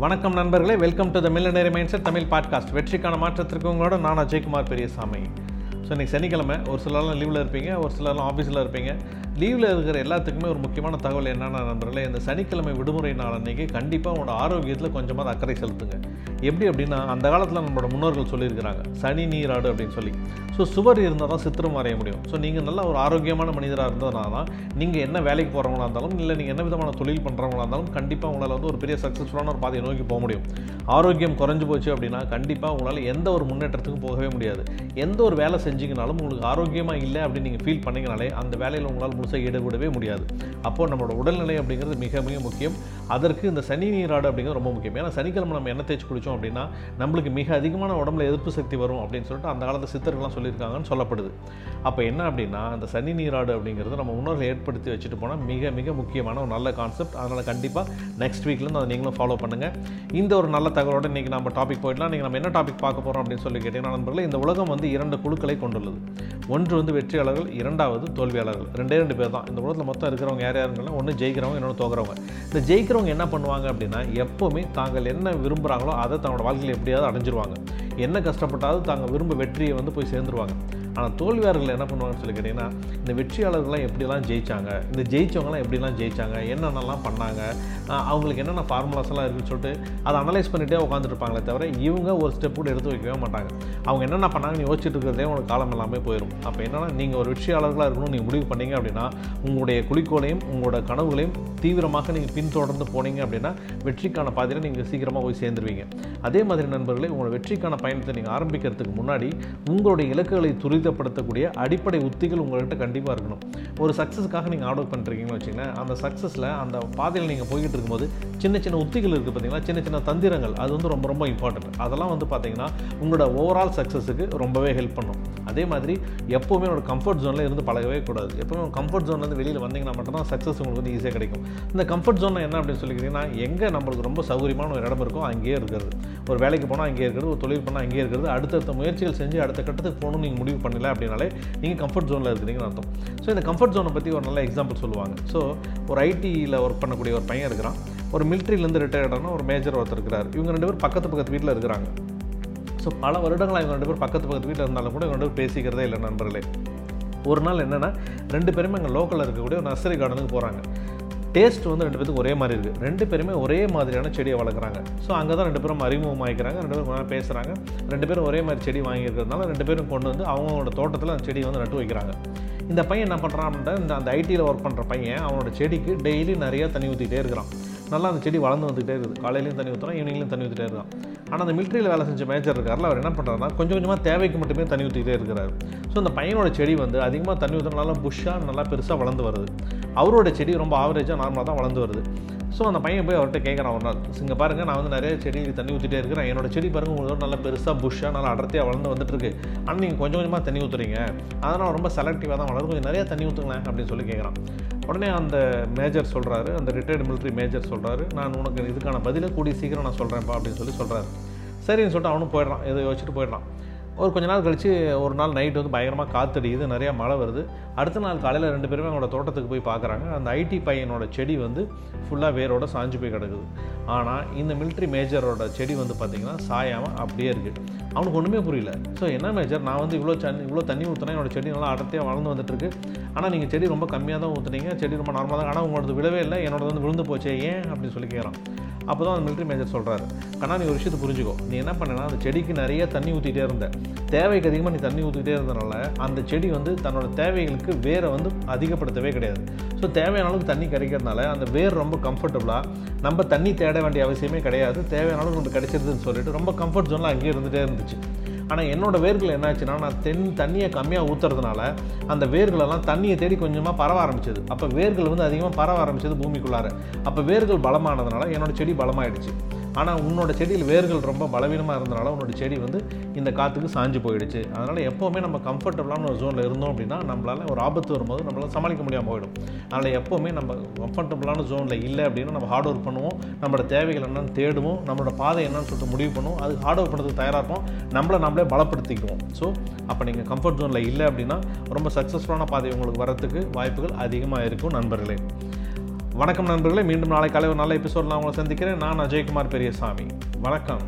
வணக்கம் நண்பர்களே. Welcome to the millionaire mind set Tamil podcast வெற்றிக்கான மாற்றத்திற்கு உங்களோட நான் அஜய்குமார் பெரியசாமி. ஸோ இன்றைக்கி சனிக்கிழமை ஒரு சிலர்லாம் லீவில் இருப்பீங்க ஒரு சிலர்லாம் ஆஃபீஸில் இருப்பீங்க. லீவில் இருக்கிற எல்லாத்துக்குமே ஒரு முக்கியமான தகவல் என்னென்ன நண்பர்களே இந்த சனிக்கிழமை விடுமுறை நாள் அன்றைக்கி கண்டிப்பாக உங்களோட ஆரோக்கியத்தில் கொஞ்சமாக அக்கறை செலுத்துங்க. எப்படி அப்படின்னா அந்த காலத்தில் நம்மளோட முன்னோர்கள் சொல்லியிருக்கிறாங்க சனி நீராடு அப்படின்னு சொல்லி. ஸோ சுவர் இருந்தால் தான் சித்திரம் வரைய முடியும். ஸோ நீங்கள் நல்ல ஒரு ஆரோக்கியமான மனிதராக இருந்ததுனால தான் நீங்கள் என்ன வேலைக்கு போகிறவங்களா இருந்தாலும் இல்லை நீங்கள் என்ன விதமான தொழில் பண்ணுறவங்களா இருந்தாலும் கண்டிப்பாக உங்களால் வந்து ஒரு பெரிய சக்ஸஸ்ஃபுல்லான ஒரு பாதையை நோக்கி போக முடியும். ஆரோக்கியம் குறைஞ்சு போச்சு அப்படின்னா கண்டிப்பாக உங்களால் எந்த ஒரு முன்னேற்றத்துக்கும் போகவே முடியாது. எந்த ஒரு வேலை செஞ்சீங்கனாலும் உங்களுக்கு ஆரோக்கியமாக இல்லை அப்படின்னு நீங்கள் ஃபீல் பண்ணிங்கனாலே அந்த வேலையில் உங்களால் முழுசாக ஈடுபடவே முடியாது. அப்போ நம்மளோட உடல்நிலை அப்படிங்கிறது மிக மிக முக்கியம். அதற்கு இந்த சனி நீராடு அப்படிங்கிறது ரொம்ப முக்கியம். ஏன்னா சனிக்கிழமை நம்ம எண்ணெய் தேய்ச்சி குடித்தோம் அப்படின்னா நம்மளுக்கு மிக அதிகமான உடம்புல எதிர்ப்பு சக்தி வரும் அப்படின்னு சொல்லிட்டு அந்த காலத்து சித்தர்கள்லாம் சொல்லியிருக்காங்கன்னு சொல்லப்படுது. அப்போ என்ன அப்படின்னா அந்த சனி நீராடு அப்படிங்கிறது நம்ம உணர்வை ஏற்படுத்தி வச்சுட்டு போனால் மிக மிக முக்கியமான ஒரு நல்ல கான்செப்ட் அதனால் கண்டிப்பாக நெக்ஸ்ட் வீக்லேருந்து அதை நீங்களும் ஃபாலோ பண்ணுங்கள் இந்த ஒரு நல்ல தகவலோட இன்றைக்கி நம்ம டாபிக் போயிடலாம். நீங்கள் நம்ம என்ன டாபிக் பார்க்க போகிறோம் அப்படின்னு சொல்லி கேட்டிங்கன்னா நண்பர்களே இந்த உலகம் வந்து இரண்டு குழுக்களை கொண்டுள்ளது. ஒன்று வந்து வெற்றியாளர்கள் இரண்டாவது தோல்வியாளர்கள். ரெண்டே ரெண்டு பேர் தான். இந்த உலகத்தில் மொத்தம் இருக்கிறவங்க யார் யாருங்கன்னா ஒன்று ஜெயிக்கிறவங்க இன்னொன்று தோக்குறவங்க. இந்த ஜெயிக்கிறவங்க என்ன பண்ணுவாங்க அப்படின்னா எப்போவுமே தாங்கள் என்ன விரும்புகிறாங்களோ அதை தன்னோட வாழ்க்கையில் எப்படியாவது அடைஞ்சிருவாங்க. என்ன கஷ்டப்பட்டாலும் தாங்க விரும்ப வெற்றியை வந்து போய் சேர்ந்துருவாங்க. ஆனால் தோல்வியாளர்கள் என்ன பண்ணுவாங்கன்னு சொல்லி கேட்டிங்கன்னா இந்த வெற்றியாளர்கள்லாம் எப்படிலாம் ஜெயித்தாங்க இந்த ஜெயிச்சவங்களாம் எப்படிலாம் ஜெயித்தாங்க என்னென்னலாம் பண்ணாங்க அவங்களுக்கு என்னென்ன ஃபார்முலாஸ் எல்லாம் இருக்குன்னு சொல்லிட்டு அதை அனலைஸ் பண்ணிகிட்டே உட்காந்துட்டு இருப்பாங்களே தவிர இவங்க ஒரு ஸ்டெப் கூட எடுத்து வைக்கவே மாட்டாங்க. அவங்க என்னென்ன பண்ணாங்கன்னு யோசிச்சுட்டு இருக்கிறதே உங்களுக்கு காலம் எல்லாமே போயிடும் அப்போ என்னென்னா நீங்கள் ஒரு வெற்றியாளர்களாக இருக்கணும்னு நீங்கள் முடிவு பண்ணீங்க அப்படின்னா உங்களுடைய குறிக்கோளையும் உங்களோட கனவுகளையும் தீவிரமாக நீங்கள் பின்தொடர்ந்து போனீங்க அப்படின்னா வெற்றிக்கான பாதையில் நீங்கள் சீக்கிரமாக போய் சேர்ந்துருவீங்க. அதே மாதிரி நண்பர்களே உங்களோட வெற்றிக்கான பயணத்தை நீங்கள் ஆரம்பிக்கிறதுக்கு முன்னாடி உங்களுடைய இலக்குகளை துரிதப்படுத்தக்கூடிய அடிப்படை உத்திகள் உங்கள்கிட்ட கண்டிப்பாக இருக்கணும். ஒரு சக்ஸஸுக்காக நீங்கள் ஆர்டர் பண்ணுறீங்கன்னு வச்சிங்கன்னா அந்த சக்ஸஸில் அந்த பாதையில் நீங்கள் போய்கிட்டு இருக்கும்போது சின்ன சின்ன உத்திகள் இருக்குது பார்த்தீங்கன்னா சின்ன சின்ன தந்திரங்கள் அது வந்து ரொம்ப ரொம்ப இம்பார்ட்டன்ட் அதெல்லாம் வந்து பார்த்தீங்கன்னா உங்களோட ஓவரால் சக்ஸஸுக்கு ரொம்பவே ஹெல்ப் பண்ணும். அதே மாதிரி எப்போவுமே என்னோட கம்ஃபர்ட் ஜோனில் இருந்து பழகவே கூடாது. எப்போவுமே கம்ஃபர்ட் ஜோன்லேருந்து வெளியில் வந்தீங்கன்னா மட்டும்தான் சக்ஸஸ் உங்களுக்கு வந்து ஈஸியாக கிடைக்கும். இந்த கம்ஃபர்ட் ஜோன் என்ன அப்படின்னு சொல்லிக்கிறீங்கன்னா எங்கே நம்மளுக்கு ரொம்ப சௌகரியமான ஒரு இடம் இருக்கோ அங்கேயே இருக்கிறது. ஒரு வேலைக்கு போனால் அங்கேயே இருக்கிறது ஒரு தொழில் பண்ணால் அங்கேயே இருக்கிறது. அடுத்தடுத்த முயற்சிகள் செஞ்சு அடுத்த கட்டத்துக்கு போகணும்னு நீங்கள் முடிவு பண்ணல அப்படின்னாலே நீங்கள் கம்ஃபர்ட் ஜோனில் இருக்கிறீங்கன்னு அர்த்தம். ஸோ இந்த கம்ஃபர்ட் ஜோனை பற்றி ஒரு நல்ல எக்ஸாம்பிள் சொல்லுவாங்க. ஸோ ஒரு ஐடியில் ஒர்க் பண்ணக்கூடிய ஒரு பையன் இருக்கிறான். ஒரு மிலிட்ரியிலேருந்து ரிட்டையர்டான ஒரு மேஜர் ஒருத்தர் இருக்கிறார். இவங்க ரெண்டு பேரும் பக்கத்து பக்கத்து வீட்டில் இருக்கிறாங்க. ஸோ பல வருடங்களாக இவங்க ரெண்டு பேரும் பக்கத்து பக்கத்து வீட்டில் இருந்தாலும் கூட இவங்க ரெண்டு பேரும் பேசிக்கிறதே இல்லை நண்பர்களே. ஒரு நாள் என்னென்னா ரெண்டு பேருமே அங்கே லோக்கலில் இருக்கக்கூடிய ஒரு நர்சரி கார்டனுக்கு போகிறாங்க டேஸ்ட் வந்து ரெண்டு பேத்துக்கும் ஒரே மாதிரி இருக்குது ரெண்டு பேருமே ஒரே மாதிரியான செடியை வளர்க்குறாங்க. ஸோ அங்கே தான் ரெண்டு பேரும் அறிமுகமாகிக்கிறாங்க ரெண்டு பேரும் கொஞ்சம் பேசுகிறாங்க ரெண்டு பேரும் ஒரே மாதிரி செடி வாங்கியிருக்கிறதுனால ரெண்டு பேரும் கொண்டு வந்து அவங்களோட தோட்டத்தில் அந்த செடியை வந்து நட்டு வைக்கிறாங்க. இந்த பையன் என்ன பண்ணுறான் அப்படின்னா இந்த அந்த ஐடியில் ஒர்க் பண்ணுற பையன் அவனோட செடிக்கு டெய்லி நிறையா தண்ணி ஊற்றிக்கிட்டே இருக்கிறான். நல்லா அந்த செடி வளர்ந்து வந்துகிட்டே இருக்குது. காலையிலையும் தண்ணி ஊற்றுறான் ஈவினிங்லையும் தண்ணி ஊற்றிட்டே இருக்கான் ஆனால் அந்த மிலிட்ரியில் வேலை செஞ்ச மேஜர் இருக்கார்ல அவர் என்ன பண்ணுறாருன்னா கொஞ்சம் கொஞ்சமாக தேவைக்கு மட்டுமே தண்ணி ஊற்றிக்கிட்டே இருக்கிறாரு. ஸோ அந்த பையனோட செடி வந்து அதிகமாக தண்ணி ஊற்றுறதுனால நல்லா புஷ்ஷாக நல்லா பெருசாக வளர்ந்து வருது. அவரோட செடி ரொம்ப ஆவரேஜாக நார்மலாக தான் வளர்ந்து வருது. ஸோ அந்த பையன் போய் அவர்கிட்ட கேட்குறான் ஒரு நாள் இங்கே பாருங்கள் நான் வந்து நிறைய செடி தண்ணி ஊற்றிட்டே இருக்கிறேன். என்னோட செடி பாருங்கள் உங்களுக்கு நல்லா பெருசாக புஷ்ஷாக நல்லா அடர்த்தியாக வளர்ந்து வந்துட்டுருக்கு. ஆனால் நீங்கள் கொஞ்சம் கொஞ்சமாக தண்ணி ஊற்றுறீங்க அதனால் ரொம்ப செலக்டிவாக தான் வளரும். கொஞ்சம் நிறையா தண்ணி ஊற்றுங்களேன் அப்படின்னு சொல்லி கேட்குறான். உடனே அந்த மேஜர் சொல்கிறாரு அந்த ரிட்டையர்டு மிலிட்ரி மேஜர் சொல்கிறாரு நான் உனக்கு இதுக்கான பதிலை கூடிய சீக்கிரம் நான் சொல்கிறேன்ப்பா அப்படின்னு சொல்லி சொல்கிறாரு சரின்னு சொல்லிட்டு அவனும் போயிடுறான் எதை யோசிச்சுட்டு போயிடுறான். ஒரு கொஞ்ச நாள் கழித்து ஒரு நாள் நைட் வந்து பயங்கரமாக காத்தடிக்குது நிறையா மழை வருது. அடுத்த நாள் காலையில் ரெண்டு பேருமே அவங்களோட தோட்டத்துக்கு போய் பார்க்குறாங்க. அந்த ஐடி பையனோட செடி வந்து ஃபுல்லாக வேரோட சாஞ்சு போய் கிடக்குது. ஆனால் இந்த மிலிட்ரி மேஜரோட செடி வந்து பார்த்திங்கன்னா சாயாமல் அப்படியே இருக்குது அவனுக்கு ஒன்றுமே புரியல. ஸோ என்ன மேஜர் நான் வந்து இவ்வளோ தண்ணி இவ்வளோ தண்ணி ஊற்றினா என்னோட செடி நல்லா அடர்த்தியாக வளர்ந்து வந்துட்டுருக்கு. ஆனால் நீங்கள் செடி ரொம்ப கம்மியாக தான் ஊற்றுனீங்க செடி ரொம்ப நார்மலாக தான் ஆனால் உங்களோட விழவே இல்லை. என்னோட வந்து விழுந்து போச்சே ஏன்? அப்படின்னு சொல்லி கேட்குறான். அப்போ தான் அந்த மிலிட்ரி மேஜர் சொல்கிறாரு கண்ணா நீ ஒரு விஷயத்தை புரிஞ்சுக்கோ. நீ என்ன பண்ணனா அந்த செடிக்கு நிறைய தண்ணி ஊற்றிட்டே இருந்த. தேவைக்கு அதிகமாக நீ தண்ணி ஊற்றிக்கிட்டே இருந்தனால அந்த செடி வந்து தன்னோட தேவைகளுக்கு வேரை வந்து அதிகப்படுத்தவே கிடையாது. ஸோ தேவையான அளவுக்கு தண்ணி கிடைக்கிறதுனால அந்த வேர் ரொம்ப கம்ஃபர்டபுளாக நம்ம தண்ணி தேட வேண்டிய அவசியமே கிடையாது. தேவையான அளவுக்கு நமக்கு கிடைச்சிருதுன்னு சொல்லிட்டு ரொம்ப கம்ஃபர்ட் ஜோனில் அங்கேயே இருந்துகிட்டே இருந்துச்சு. ஆனால் என்னோடய வேர்கள் என்னாச்சுன்னா நான் தென் தண்ணியை கம்மியாக ஊற்றுறதுனால அந்த வேர்களெல்லாம் தண்ணியை தேடி கொஞ்சமாக பரவ ஆரம்பிச்சது. அப்போ வேர்கள் வந்து அதிகமாக பரவ ஆரம்பிச்சது பூமிக்குள்ளார. அப்போ வேர்கள் பலமானதுனால என்னோடய செடி பலமாயிடுச்சு. ஆனால் உன்னோட செடியில் வேர்கள் ரொம்ப பலவீனமாக இருந்தனால உன்னோட செடி வந்து இந்த காற்றுக்கு சாஞ்சு போயிடுச்சு. அதனால் எப்போவுமே நம்ம கம்ஃபர்டபுளான ஒரு ஜோனில் இருந்தோம் அப்படின்னா நம்மளால் ஒரு ஆபத்து வரும்போது நம்மளால் சமாளிக்க முடியாமல் போயிடும். அதனால் எப்போவுமே நம்ம கம்ஃபர்டபுளான ஜோனில் இல்லை அப்படின்னா நம்ம ஹார்ட் ஒர்க் பண்ணுவோம். நம்மளோட தேவைகள் என்னென்னு தேடுவோம். நம்மளோட பாதை என்னன்னு சொல்லிட்டு முடிவு பண்ணுவோம். அது ஹார்ட் ஒர்க் பண்ணுறதுக்கு தயாராக இருப்போம். நம்மளை நம்மளே பலப்படுத்திக்குவோம். ஸோ அப்போ நீங்கள் கம்ஃபர்ட் ஜோனில் இல்லை அப்படின்னா ரொம்ப சக்ஸஸ்ஃபுல்லான பாதை உங்களுக்கு வரத்துக்கு வாய்ப்புகள் அதிகமாக இருக்கும் நண்பர்களே. வணக்கம் நண்பர்களே மீண்டும் நாளை காலை ஒரு நல்ல எபிசோட் நான் உங்களை சந்திக்கிறேன். நான் அஜயகுமார் பெரியசாமி. வணக்கம்.